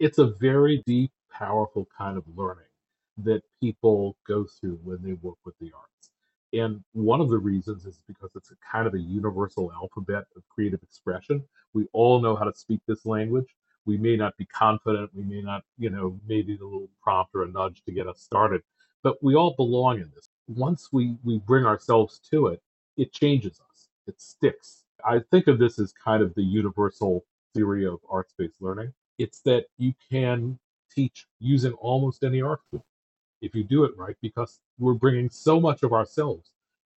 It's a very deep, powerful kind of learning that people go through when they work with the arts. And one of the reasons is because it's a kind of a universal alphabet of creative expression. We all know how to speak this language. We may not be confident, we may not, you know, maybe a little prompt or a nudge to get us started, but we all belong in this. Once we, we bring ourselves to it, it changes us, it sticks. I think of this as kind of the universal theory of arts based learning. It's that you can teach using almost any art form if you do it right because we're bringing so much of ourselves.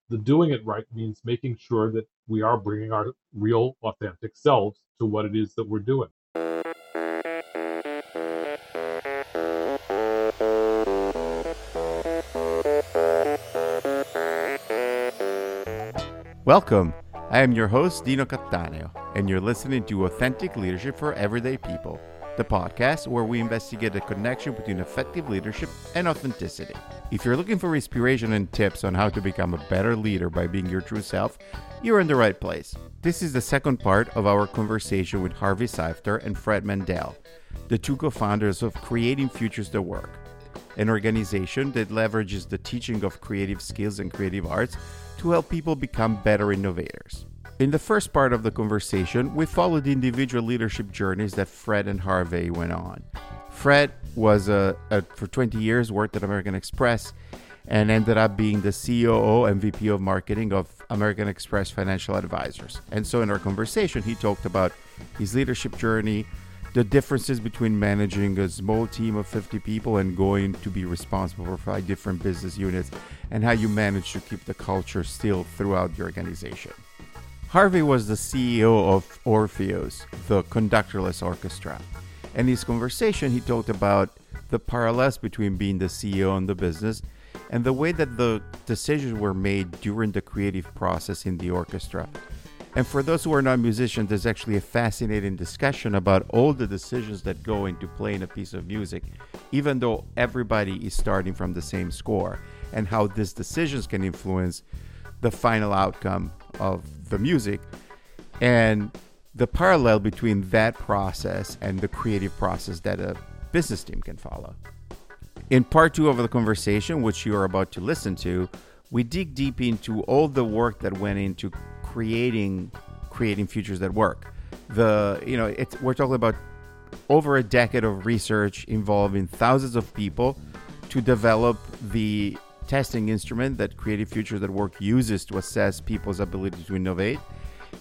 The doing it right means making sure that we are bringing our real, authentic selves to what it is that we're doing. Welcome. I am your host, Dino Cattaneo, and you're listening to Authentic Leadership for Everyday People, the podcast where we investigate the connection between effective leadership and authenticity. If you're looking for inspiration and tips on how to become a better leader by being your true self, you're in the right place. This is the second part of our conversation with Harvey Seifter and Fred Mandel, the two co founders of Creating Futures That Work, an organization that leverages the teaching of creative skills and creative arts to help people become better innovators. In the first part of the conversation, we followed the individual leadership journeys that Fred and Harvey went on. Fred was a, a, for 20 years worked at American Express and ended up being the COO and VP of marketing of American Express Financial Advisors. And so in our conversation, he talked about his leadership journey, the differences between managing a small team of 50 people and going to be responsible for five different business units, and how you manage to keep the culture still throughout the organization. Harvey was the CEO of Orpheus, the conductorless orchestra. In his conversation, he talked about the parallels between being the CEO and the business and the way that the decisions were made during the creative process in the orchestra. And for those who are not musicians, there's actually a fascinating discussion about all the decisions that go into playing a piece of music, even though everybody is starting from the same score, and how these decisions can influence the final outcome of the music. And the parallel between that process and the creative process that a business team can follow. In part two of the conversation, which you are about to listen to, we dig deep into all the work that went into creating creating futures that work. The you know it's we're talking about over a decade of research involving thousands of people to develop the testing instrument that Creative Futures that Work uses to assess people's ability to innovate.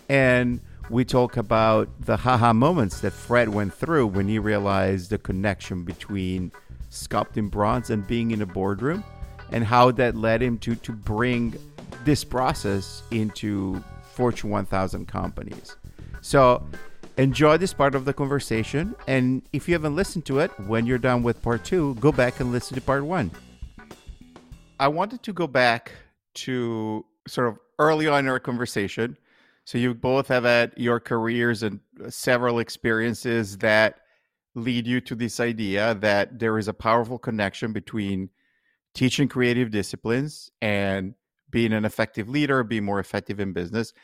And we talk about the haha moments that Fred went through when he realized the connection between sculpting bronze and being in a boardroom and how that led him to, to bring this process into Fortune 1000 companies. So enjoy this part of the conversation. And if you haven't listened to it, when you're done with part two, go back and listen to part one. I wanted to go back to sort of early on in our conversation so you both have had your careers and several experiences that lead you to this idea that there is a powerful connection between teaching creative disciplines and being an effective leader, being more effective in business.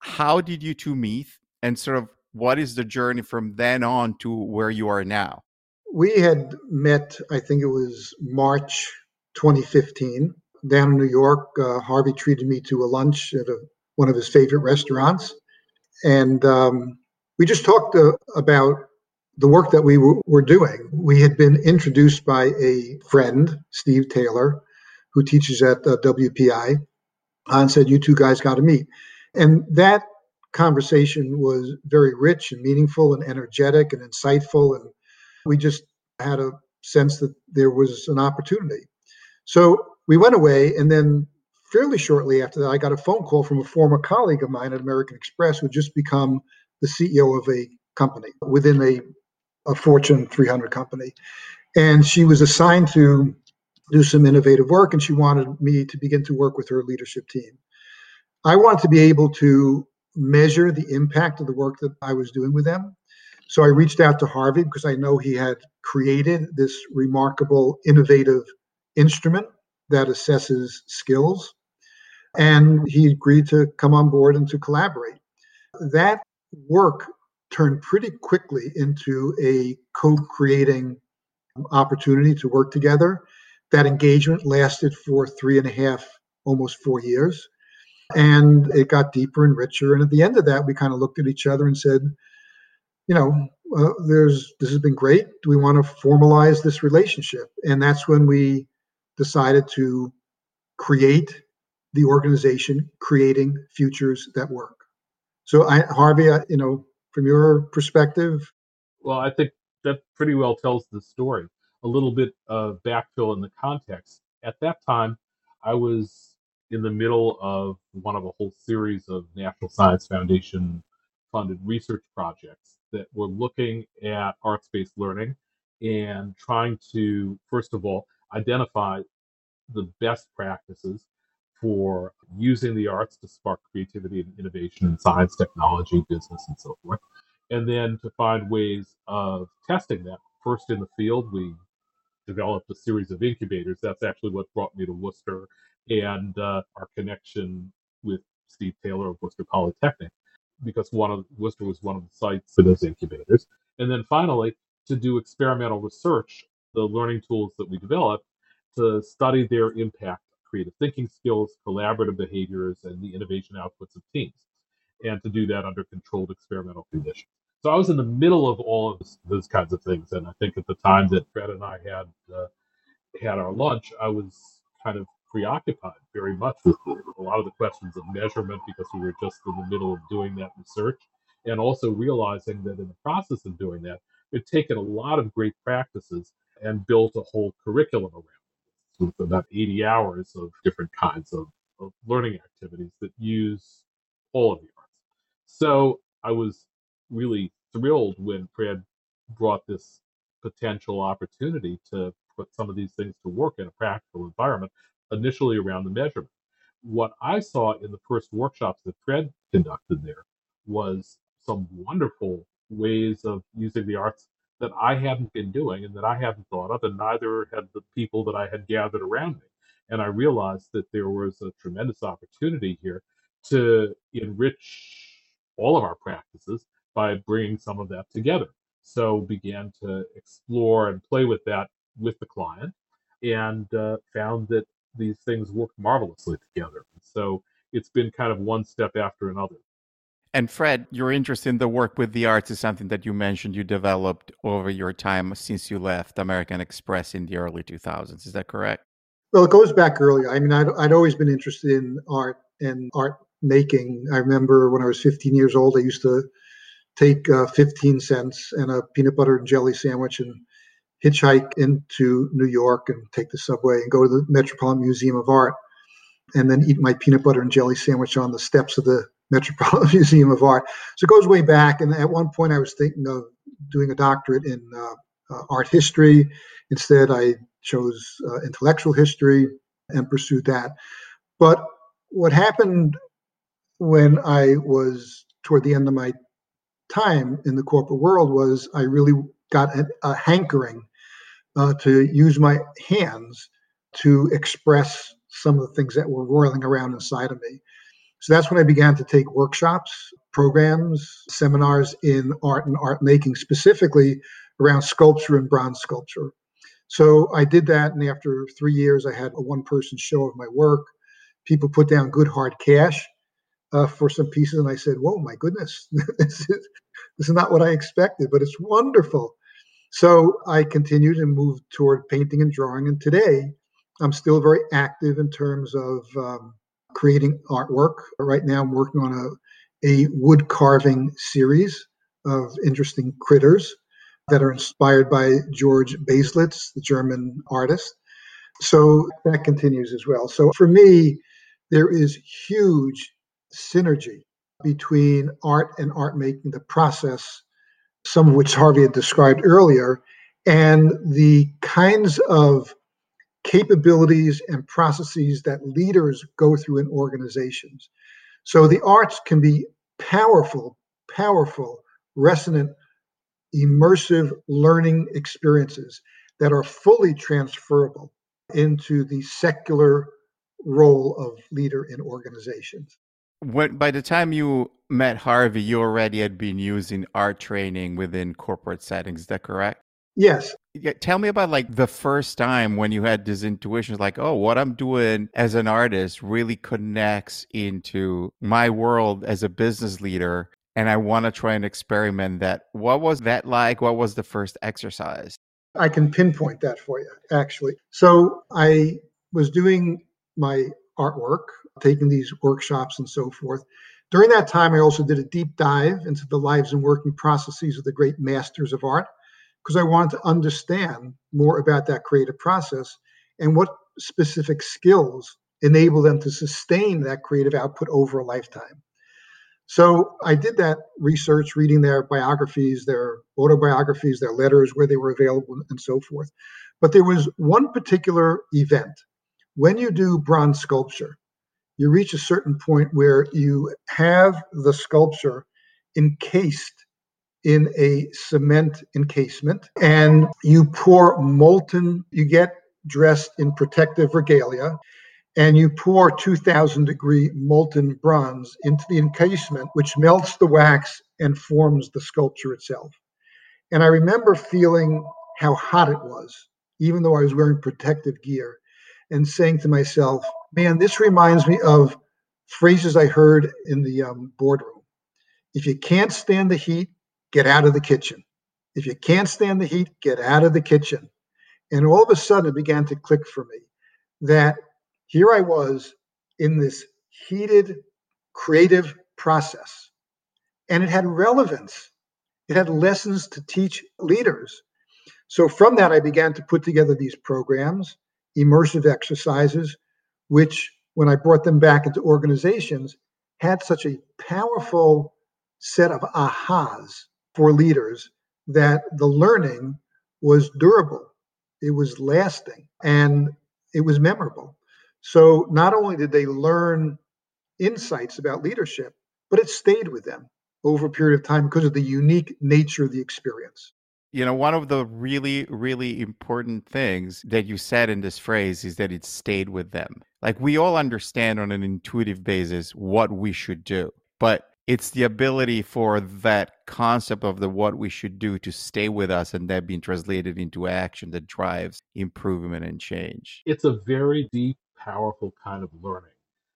How did you two meet and sort of what is the journey from then on to where you are now? We had met, I think it was March 2015, down in New York. Uh, Harvey treated me to a lunch at a one of his favorite restaurants. And um, we just talked uh, about the work that we w- were doing. We had been introduced by a friend, Steve Taylor, who teaches at uh, WPI, and said, You two guys got to meet. And that conversation was very rich and meaningful and energetic and insightful. And we just had a sense that there was an opportunity. So we went away, and then fairly shortly after that, I got a phone call from a former colleague of mine at American Express who had just become the CEO of a company within a, a Fortune 300 company. And she was assigned to do some innovative work, and she wanted me to begin to work with her leadership team. I wanted to be able to measure the impact of the work that I was doing with them. So I reached out to Harvey because I know he had created this remarkable, innovative instrument that assesses skills and he agreed to come on board and to collaborate. That work turned pretty quickly into a co creating opportunity to work together. That engagement lasted for three and a half, almost four years. And it got deeper and richer. And at the end of that, we kind of looked at each other and said, you know, uh, there's this has been great. Do we want to formalize this relationship? And that's when we decided to create the organization, creating futures that work. So, I, Harvey, I, you know, from your perspective, well, I think that pretty well tells the story. A little bit of backfill in the context. At that time, I was in the middle of one of a whole series of National Science Foundation funded research projects that were looking at arts based learning and trying to, first of all, identify the best practices for using the arts to spark creativity and innovation in science, technology, business, and so forth. And then to find ways of testing that. First in the field, we developed a series of incubators. That's actually what brought me to Worcester and uh, our connection with Steve Taylor of Worcester Polytechnic, because one of Worcester was one of the sites for those incubators. And then finally, to do experimental research, the learning tools that we developed to study their impact creative thinking skills, collaborative behaviors, and the innovation outputs of teams, and to do that under controlled experimental conditions. So I was in the middle of all of this, those kinds of things, and I think at the time that Fred and I had uh, had our lunch, I was kind of preoccupied very much with a lot of the questions of measurement because we were just in the middle of doing that research, and also realizing that in the process of doing that, we'd taken a lot of great practices and built a whole curriculum around with about 80 hours of different kinds of, of learning activities that use all of the arts. So I was really thrilled when Fred brought this potential opportunity to put some of these things to work in a practical environment, initially around the measurement. What I saw in the first workshops that Fred conducted there was some wonderful ways of using the arts that I hadn't been doing and that I hadn't thought of, and neither had the people that I had gathered around me. And I realized that there was a tremendous opportunity here to enrich all of our practices by bringing some of that together. So began to explore and play with that with the client, and uh, found that these things work marvelously together. So it's been kind of one step after another. And Fred, your interest in the work with the arts is something that you mentioned you developed over your time since you left American Express in the early 2000s. Is that correct? Well, it goes back earlier. I mean, I'd, I'd always been interested in art and art making. I remember when I was 15 years old, I used to take uh, 15 cents and a peanut butter and jelly sandwich and hitchhike into New York and take the subway and go to the Metropolitan Museum of Art and then eat my peanut butter and jelly sandwich on the steps of the Metropolitan Museum of Art. So it goes way back. And at one point, I was thinking of doing a doctorate in uh, uh, art history. Instead, I chose uh, intellectual history and pursued that. But what happened when I was toward the end of my time in the corporate world was I really got a, a hankering uh, to use my hands to express some of the things that were roiling around inside of me. So that's when I began to take workshops, programs, seminars in art and art making, specifically around sculpture and bronze sculpture. So I did that, and after three years, I had a one person show of my work. People put down good hard cash uh, for some pieces, and I said, Whoa, my goodness, this is not what I expected, but it's wonderful. So I continued and moved toward painting and drawing, and today I'm still very active in terms of um, creating artwork. Right now, I'm working on a, a wood carving series of interesting critters that are inspired by George Baselitz, the German artist. So that continues as well. So for me, there is huge synergy between art and art making, the process, some of which Harvey had described earlier, and the kinds of capabilities and processes that leaders go through in organizations. So the arts can be powerful, powerful, resonant, immersive learning experiences that are fully transferable into the secular role of leader in organizations. When by the time you met Harvey, you already had been using art training within corporate settings. Is that correct? Yes. Yeah, tell me about like the first time when you had this intuition, like, oh, what I'm doing as an artist really connects into my world as a business leader, and I want to try and experiment that. What was that like? What was the first exercise? I can pinpoint that for you, actually. So I was doing my artwork, taking these workshops and so forth. During that time, I also did a deep dive into the lives and working processes of the great masters of art because I wanted to understand more about that creative process and what specific skills enable them to sustain that creative output over a lifetime. So I did that research, reading their biographies, their autobiographies, their letters, where they were available, and so forth. But there was one particular event. When you do bronze sculpture, you reach a certain point where you have the sculpture encased in a cement encasement and you pour molten, you get dressed in protective regalia and you pour 2000 degree molten bronze into the encasement, which melts the wax and forms the sculpture itself. And I remember feeling how hot it was, even though I was wearing protective gear, and saying to myself, man, this reminds me of phrases I heard in the um, boardroom. If you can't stand the heat, get out of the kitchen. If you can't stand the heat, get out of the kitchen. And all of a sudden, it began to click for me that here I was in this heated creative process, and it had relevance. It had lessons to teach leaders. So from that, I began to put together these programs, immersive exercises, which, when I brought them back into organizations, had such a powerful set of ahas for leaders that the learning was durable, it was lasting, and it was memorable. So not only did they learn insights about leadership, but it stayed with them over a period of time because of the unique nature of the experience. You know, one of the really, really important things that you said in this phrase is that it stayed with them. Like we all understand on an intuitive basis what we should do, but it's the ability for that concept of the what we should do to stay with us and that being translated into action that drives improvement and change. It's a very deep powerful kind of learning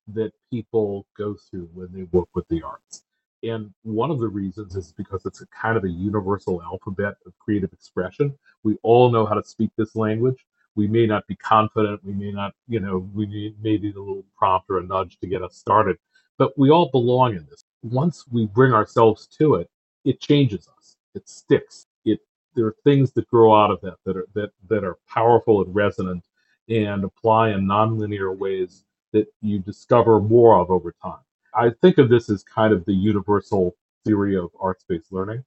that people go through when they work with the arts. And one of the reasons is because it's a kind of a universal alphabet of creative expression. We all know how to speak this language. We may not be confident. We may not, you know, we need, may need a little prompt or a nudge to get us started. But we all belong in this. Once we bring ourselves to it, it changes us. It sticks. It there are things that grow out of that that are that that are powerful and resonant and apply in nonlinear ways that you discover more of over time. I think of this as kind of the universal theory of arts based learning.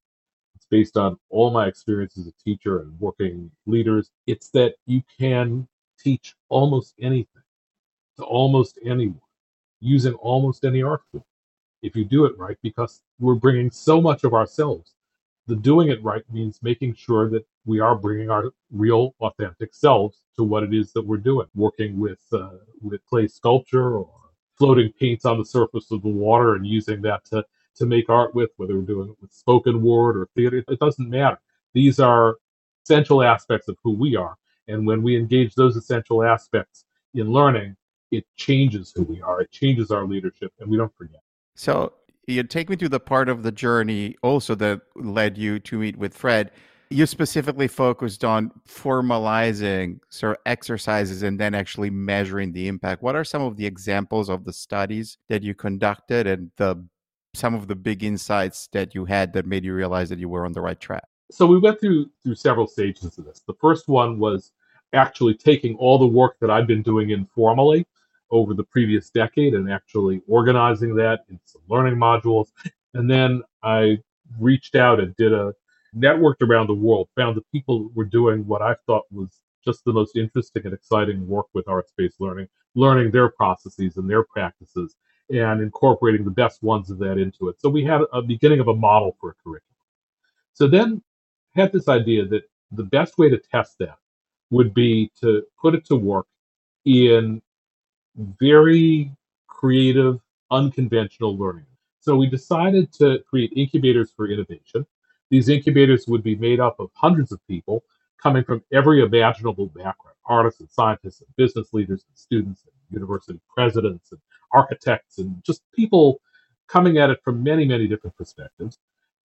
Based on all my experience as a teacher and working leaders. It's that you can teach almost anything to almost anyone using almost any art form if you do it right, because we're bringing so much of ourselves the doing it right means making sure that we are bringing our real authentic selves to what it is that we're doing working with uh, with clay sculpture or floating paints on the surface of the water and using that to to make art with whether we're doing it with spoken word or theater it doesn't matter these are essential aspects of who we are and when we engage those essential aspects in learning it changes who we are it changes our leadership and we don't forget so you take me through the part of the journey also that led you to meet with Fred. You specifically focused on formalizing sort of exercises and then actually measuring the impact. What are some of the examples of the studies that you conducted and the some of the big insights that you had that made you realize that you were on the right track? So we went through through several stages of this. The first one was actually taking all the work that I'd been doing informally over the previous decade and actually organizing that in some learning modules. And then I reached out and did a networked around the world, found the people were doing what I thought was just the most interesting and exciting work with arts based learning, learning their processes and their practices and incorporating the best ones of that into it. So we had a beginning of a model for a curriculum. So then had this idea that the best way to test that would be to put it to work in very creative unconventional learning. So we decided to create incubators for innovation. These incubators would be made up of hundreds of people coming from every imaginable background artists and scientists and business leaders and students and university presidents and architects and just people coming at it from many, many different perspectives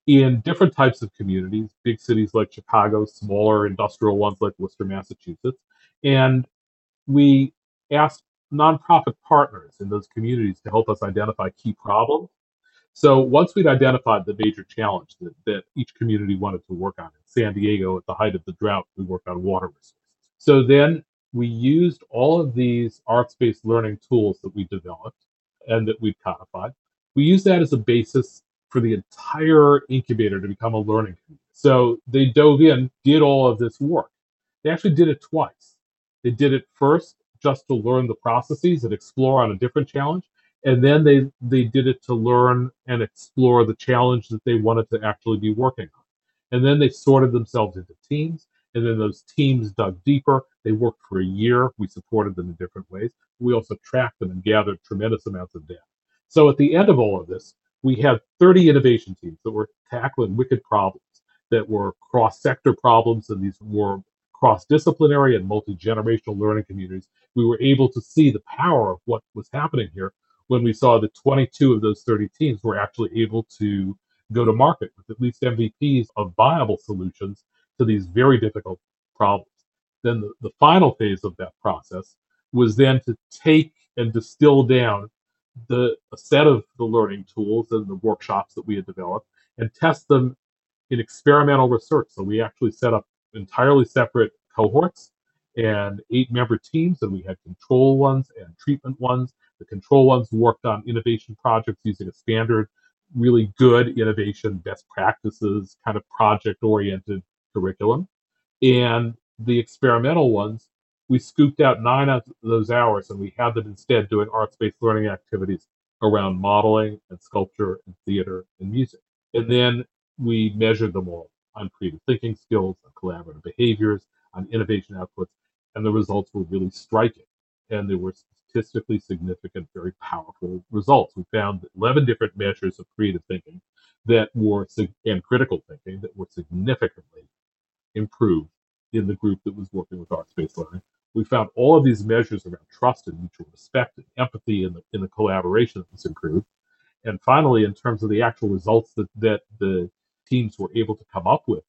in different types of communities, big cities like Chicago, smaller industrial ones like Worcester, Massachusetts. And we asked nonprofit partners in those communities to help us identify key problems. So once we'd identified the major challenge that, that each community wanted to work on, in San Diego at the height of the drought, we worked on water resources. So then we used all of these arts-based learning tools that we developed and that we've codified. We used that as a basis for the entire incubator to become a learning community. So they dove in, did all of this work. They actually did it twice. They did it first just to learn the processes and explore on a different challenge. And then they, they did it to learn and explore the challenge that they wanted to actually be working on. And then they sorted themselves into teams. And then those teams dug deeper. They worked for a year. We supported them in different ways. We also tracked them and gathered tremendous amounts of data. So at the end of all of this, we had 30 innovation teams that were tackling wicked problems that were cross sector problems, and these were cross disciplinary and multi generational learning communities. We were able to see the power of what was happening here when we saw that 22 of those 30 teams were actually able to go to market with at least MVPs of viable solutions to these very difficult problems. Then the, the final phase of that process was then to take and distill down the a set of the learning tools and the workshops that we had developed and test them in experimental research. So we actually set up entirely separate cohorts and eight member teams, and we had control ones and treatment ones. The control ones worked on innovation projects using a standard, really good innovation best practices kind of project oriented curriculum. And the experimental ones we scooped out nine of those hours and we had them instead doing arts-based learning activities around modeling and sculpture and theater and music. And then we measured them all on creative thinking skills, on collaborative behaviors, on innovation outputs, and the results were really striking. And there were statistically significant, very powerful results. We found 11 different measures of creative thinking that were, and critical thinking that were significantly improved in the group that was working with arts-based learning. We found all of these measures around trust and mutual respect and empathy in the, in the collaboration that was improved. And finally, in terms of the actual results that, that the teams were able to come up with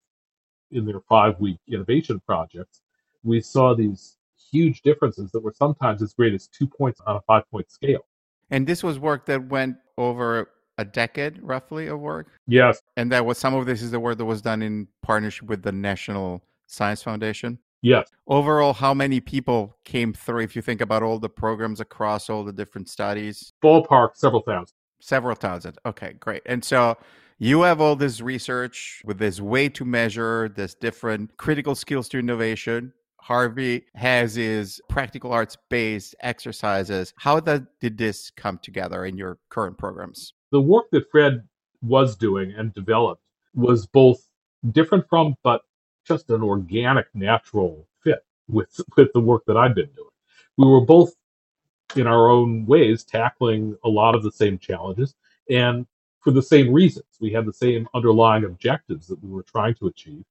in their five week innovation projects, we saw these huge differences that were sometimes as great as two points on a five point scale. And this was work that went over a decade roughly of work? Yes. And that was some of this is the work that was done in partnership with the National Science Foundation? Yes. Overall, how many people came through if you think about all the programs across all the different studies? Ballpark, several thousand. Several thousand. Okay, great. And so you have all this research with this way to measure this different critical skills to innovation. Harvey has his practical arts based exercises. How that, did this come together in your current programs? The work that Fred was doing and developed was both different from, but just an organic, natural fit with with the work that I'd been doing. We were both, in our own ways, tackling a lot of the same challenges, and for the same reasons. We had the same underlying objectives that we were trying to achieve,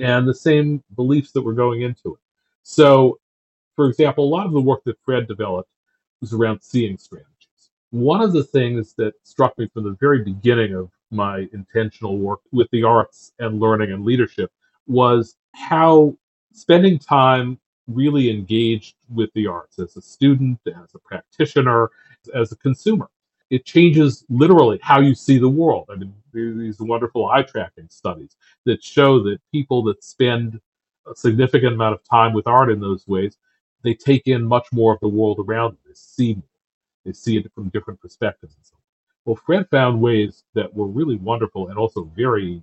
and the same beliefs that were going into it. So, for example, a lot of the work that Fred developed was around seeing strategies. One of the things that struck me from the very beginning of my intentional work with the arts and learning and leadership was how spending time really engaged with the arts as a student, as a practitioner, as a consumer. It changes literally how you see the world. I mean, these wonderful eye tracking studies that show that people that spend a significant amount of time with art in those ways, they take in much more of the world around them. They see They see it from different perspectives and so on. Well, Fred found ways that were really wonderful and also very,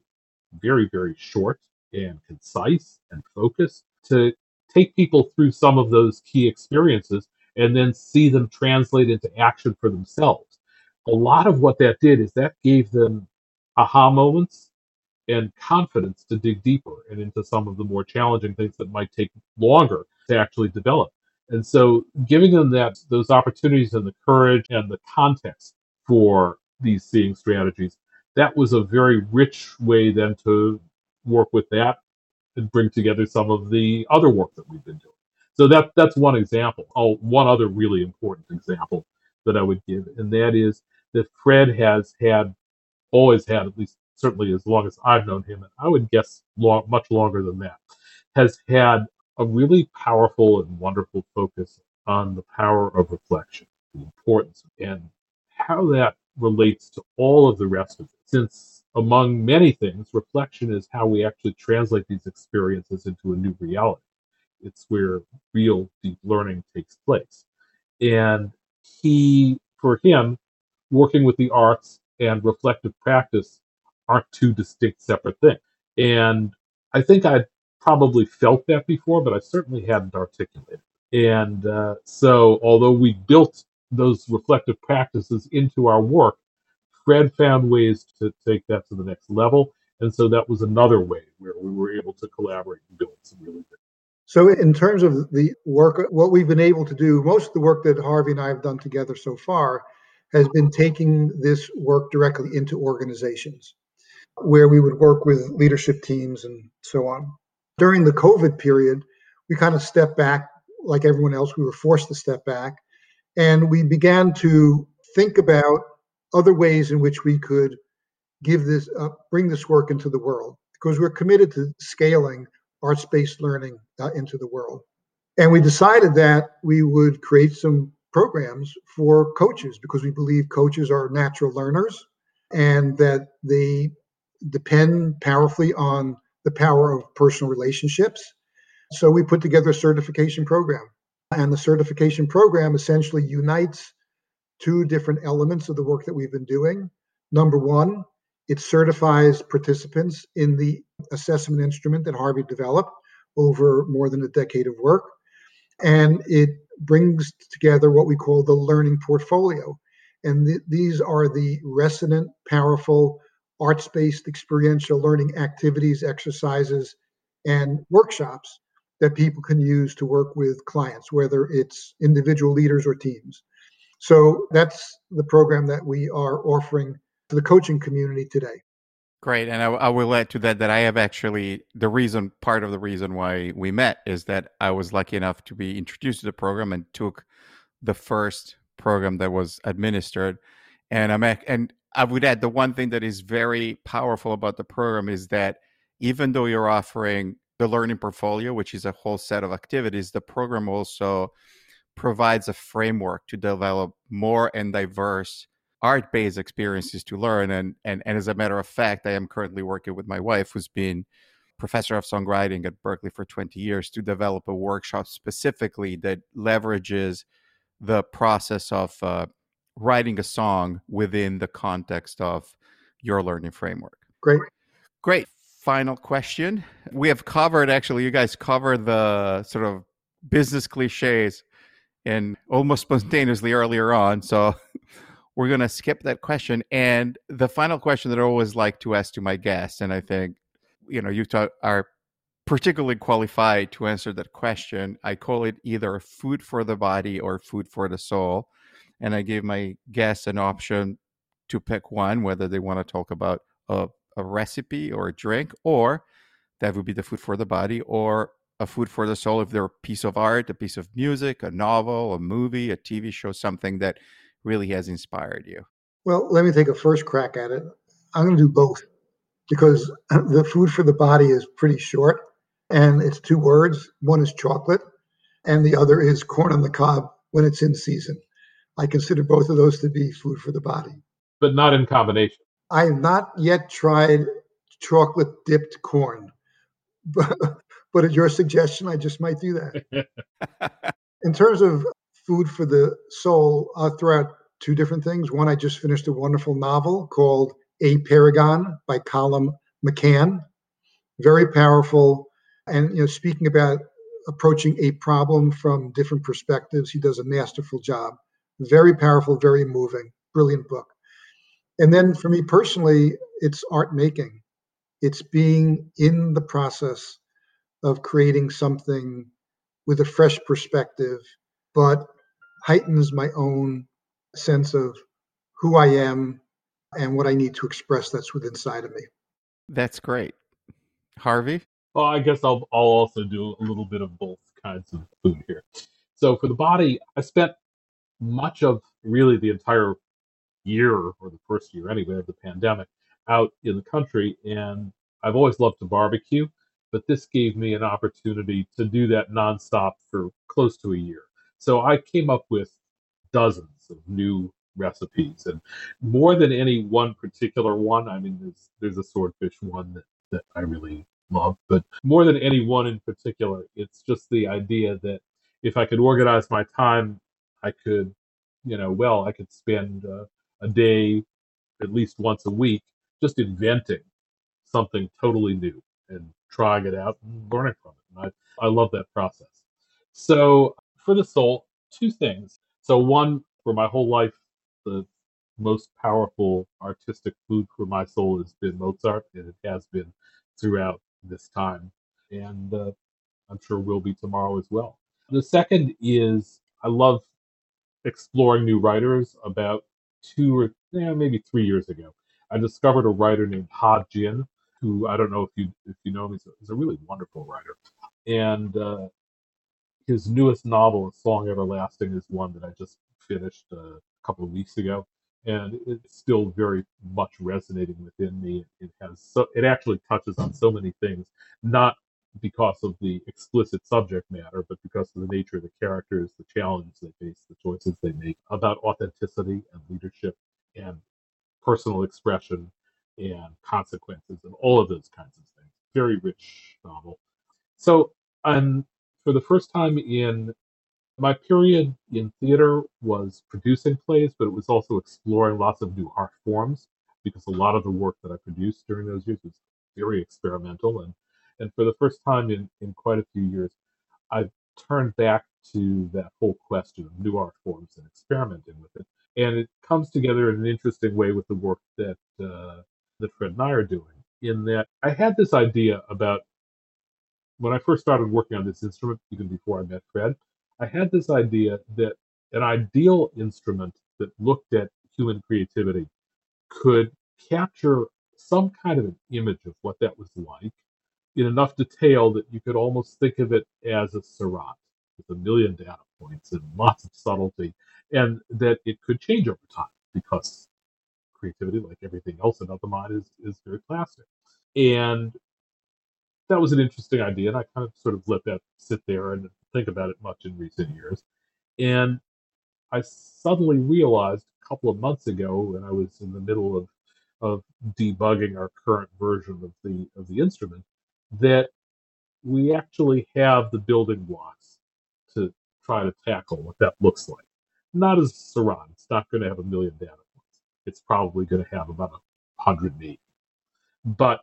very, very short and concise and focused to take people through some of those key experiences and then see them translate into action for themselves. A lot of what that did is that gave them aha moments and confidence to dig deeper and into some of the more challenging things that might take longer to actually develop. And so giving them that those opportunities and the courage and the context for these seeing strategies. That was a very rich way then to work with that and bring together some of the other work that we've been doing. So that that's one example. Oh, one other really important example that I would give, and that is that Fred has had always had at least certainly as long as I've known him, and I would guess long, much longer than that, has had a really powerful and wonderful focus on the power of reflection, the importance, and how that relates to all of the rest of it. Since, among many things, reflection is how we actually translate these experiences into a new reality. It's where real deep learning takes place. And he, for him, working with the arts and reflective practice aren't two distinct separate things. And I think I'd probably felt that before, but I certainly hadn't articulated. And uh, so, although we built those reflective practices into our work, Fred found ways to take that to the next level. And so that was another way where we were able to collaborate and build some really good. So, in terms of the work, what we've been able to do, most of the work that Harvey and I have done together so far has been taking this work directly into organizations where we would work with leadership teams and so on. During the COVID period, we kind of stepped back like everyone else. We were forced to step back and we began to think about other ways in which we could give this, uh, bring this work into the world because we're committed to scaling arts based learning uh, into the world. And we decided that we would create some programs for coaches because we believe coaches are natural learners and that they depend powerfully on the power of personal relationships. So we put together a certification program. And the certification program essentially unites two different elements of the work that we've been doing. Number one, it certifies participants in the assessment instrument that Harvey developed over more than a decade of work. And it brings together what we call the learning portfolio. And th- these are the resonant, powerful, arts based experiential learning activities, exercises, and workshops that people can use to work with clients, whether it's individual leaders or teams. So that's the program that we are offering to the coaching community today. Great. And I, I, will add to that that I have actually, the reason, part of the reason why we met is that I was lucky enough to be introduced to the program and took the first program that was administered. And I'm, and I would add the one thing that is very powerful about the program is that even though you're offering the learning portfolio, which is a whole set of activities, the program also provides a framework to develop more and diverse art-based experiences to learn. And, and and as a matter of fact, I am currently working with my wife, who's been professor of songwriting at Berklee for 20 years, to develop a workshop specifically that leverages the process of uh, writing a song within the context of your learning framework. Great. Great. Final question. We have covered, actually, you guys covered the sort of business cliches and almost spontaneously earlier on. So we're going to skip that question. And the final question that I always like to ask to my guests, and I think, you know, you are particularly qualified to answer that question. I call it either food for the body or food for the soul and I gave my guests an option to pick one, whether they want to talk about a, a recipe or a drink, or that would be the food for the body, or a food for the soul if they're a piece of art, a piece of music, a novel, a movie, a TV show, something that really has inspired you. Well, let me take a first crack at it. I'm going to do both because the food for the body is pretty short and it's two words. One is chocolate, and the other is corn on the cob when it's in season. I consider both of those to be food for the body. But not in combination. I have not yet tried chocolate dipped corn, but, but at your suggestion, I just might do that. in terms of food for the soul, I'll throw out two different things. One, I just finished a wonderful novel called Apeirogon by Colum McCann. Very powerful. And you know, speaking about approaching a problem from different perspectives, he does a masterful job. Very powerful, very moving, brilliant book. And then for me personally, it's art making. It's being in the process of creating something with a fresh perspective, but heightens my own sense of who I am and what I need to express that's within inside of me. That's great. Harvey? Well, I guess I'll, I'll also do a little bit of both kinds of food here. So for the body, I spent much of really the entire year or the first year anyway of the pandemic out in the country and I've always loved to barbecue, but this gave me an opportunity to do that nonstop for close to a year. So I came up with dozens of new recipes and more than any one particular one, I mean there's there's a swordfish one that, that I really love, but more than any one in particular, it's just the idea that if I could organize my time, I could, you know, well, I could spend uh, a day at least once a week just inventing something totally new and trying it out and learning from it. And I, I love that process. So for the soul, two things. So one, for my whole life, the most powerful artistic food for my soul has been Mozart, and it has been throughout this time. And uh, I'm sure will be tomorrow as well. The second is I love exploring new writers. About two or yeah, maybe three years ago, I discovered a writer named Ha Jin, who I don't know if you if you know him. He's a, he's a really wonderful writer, and uh, his newest novel, "A Song Everlasting," is one that I just finished uh, a couple of weeks ago, and it's still very much resonating within me. It has so it actually touches on so many things, not because of the explicit subject matter, but because of the nature of the characters, the challenges they face, the choices they make about authenticity and leadership and personal expression and consequences and all of those kinds of things. Very rich novel. So, um, for the first time in my period in theater was producing plays, but it was also exploring lots of new art forms because a lot of the work that I produced during those years was very experimental. And, and for the first time in, in quite a few years, I've turned back to that whole question of new art forms and experimenting with it. And it comes together in an interesting way with the work that uh, that Fred and I are doing. In that, I had this idea about when I first started working on this instrument, even before I met Fred. I had this idea that an ideal instrument that looked at human creativity could capture some kind of an image of what that was like in enough detail that you could almost think of it as a Seurat with a million data points and lots of subtlety, and that it could change over time because creativity, like everything else about the mind, is is very plastic. And that was an interesting idea, and I kind of sort of let that sit there and think about it much in recent years. And I suddenly realized a couple of months ago, when I was in the middle of of debugging our current version of the of the instrument, that we actually have the building blocks to try to tackle what that looks like. Not as Seurat; it's not going to have a million data points. it's probably going to have about a hundred maybe. But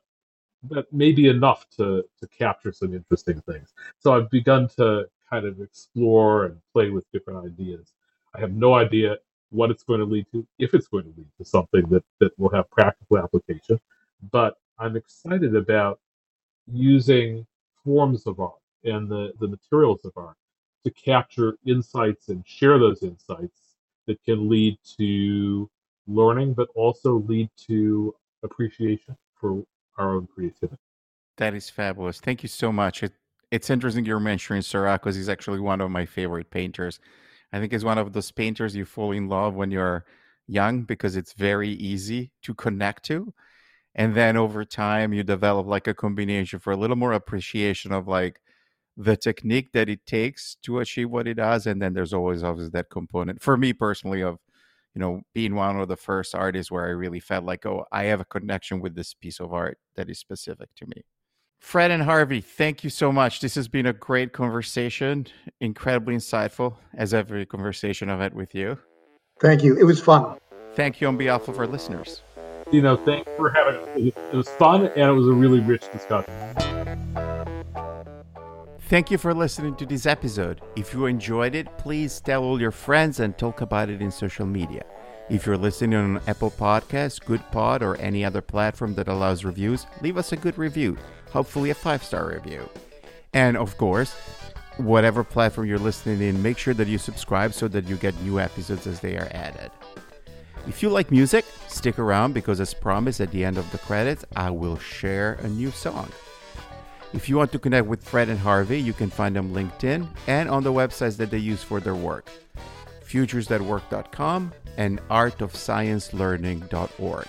that may be enough to, to capture some interesting things. So I've begun to kind of explore and play with different ideas. I have no idea what it's going to lead to, if it's going to lead to something that, that will have practical application. But I'm excited about using forms of art and the, the materials of art to capture insights and share those insights that can lead to learning, but also lead to appreciation for our own creativity. That is fabulous. Thank you so much. It, it's interesting you're mentioning Seurat because he's actually one of my favorite painters. I think he's one of those painters you fall in love when you're young because it's very easy to connect to. And then over time, you develop like a combination for a little more appreciation of like the technique that it takes to achieve what it does. And then there's always obviously that component for me personally of you know, being one of the first artists where I really felt like, oh, I have a connection with this piece of art that is specific to me. Fred and Harvey, thank you so much. This has been a great conversation, incredibly insightful, as every conversation I've had with you. Thank you. It was fun. Thank you on behalf of our listeners. You know, thanks for having it. It was fun and it was a really rich discussion. Thank you for listening to this episode. If you enjoyed it, please tell all your friends and talk about it in social media. If you're listening on Apple Podcasts, Goodpod, or any other platform that allows reviews, leave us a good review, hopefully a five star review. And of course, whatever platform you're listening in, make sure that you subscribe so that you get new episodes as they are added. If you like music, stick around because, as promised, at the end of the credits, I will share a new song. If you want to connect with Fred and Harvey, you can find them LinkedIn and on the websites that they use for their work futuresthatwork.com and artofsciencelearning.org.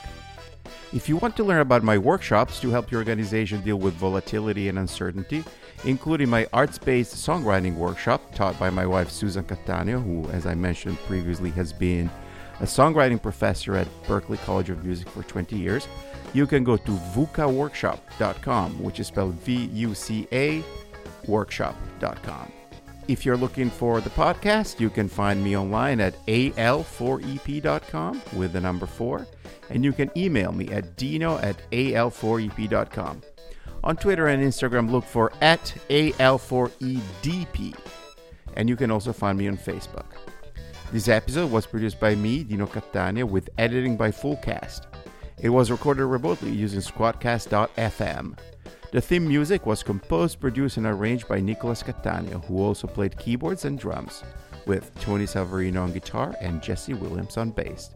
If you want to learn about my workshops to help your organization deal with volatility and uncertainty, including my arts based songwriting workshop taught by my wife Susan Cattaneo, who, as I mentioned previously, has been a songwriting professor at Berklee College of Music for 20 years, you can go to vucaworkshop.com, which is spelled V U C A workshop.com. If you're looking for the podcast, you can find me online at al4ep.com with the number 4, and you can email me at dino at al4ep.com. On Twitter and Instagram, look for at al4edp, and you can also find me on Facebook. This episode was produced by me, Dino Cattaneo, with editing by Fullcast. It was recorded remotely using Squadcast.fm. The theme music was composed, produced, and arranged by Nicolas Cattaneo, who also played keyboards and drums, with Tony Salvarino on guitar and Jesse Williams on bass.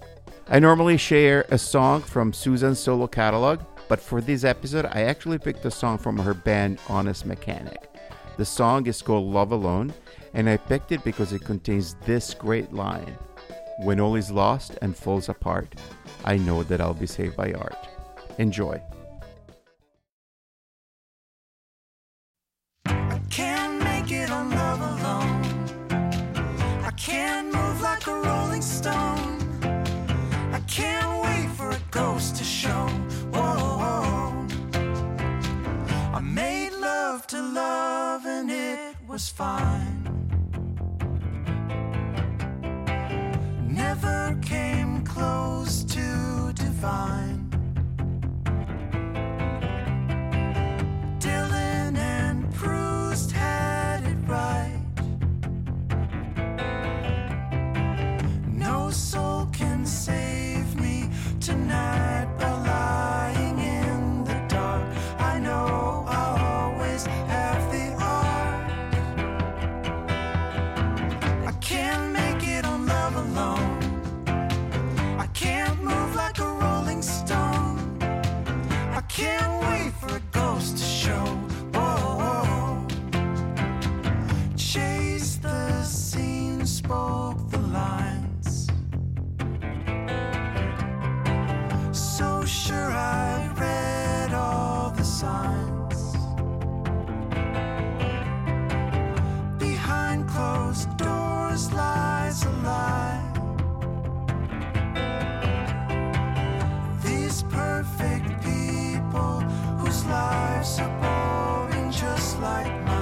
I normally share a song from Susan's solo catalog, but for this episode, I actually picked a song from her band Honest Mechanic. The song is called Love Alone, and I picked it because it contains this great line When all is lost and falls apart, I know that I'll be saved by art. Enjoy. I can't to like mine.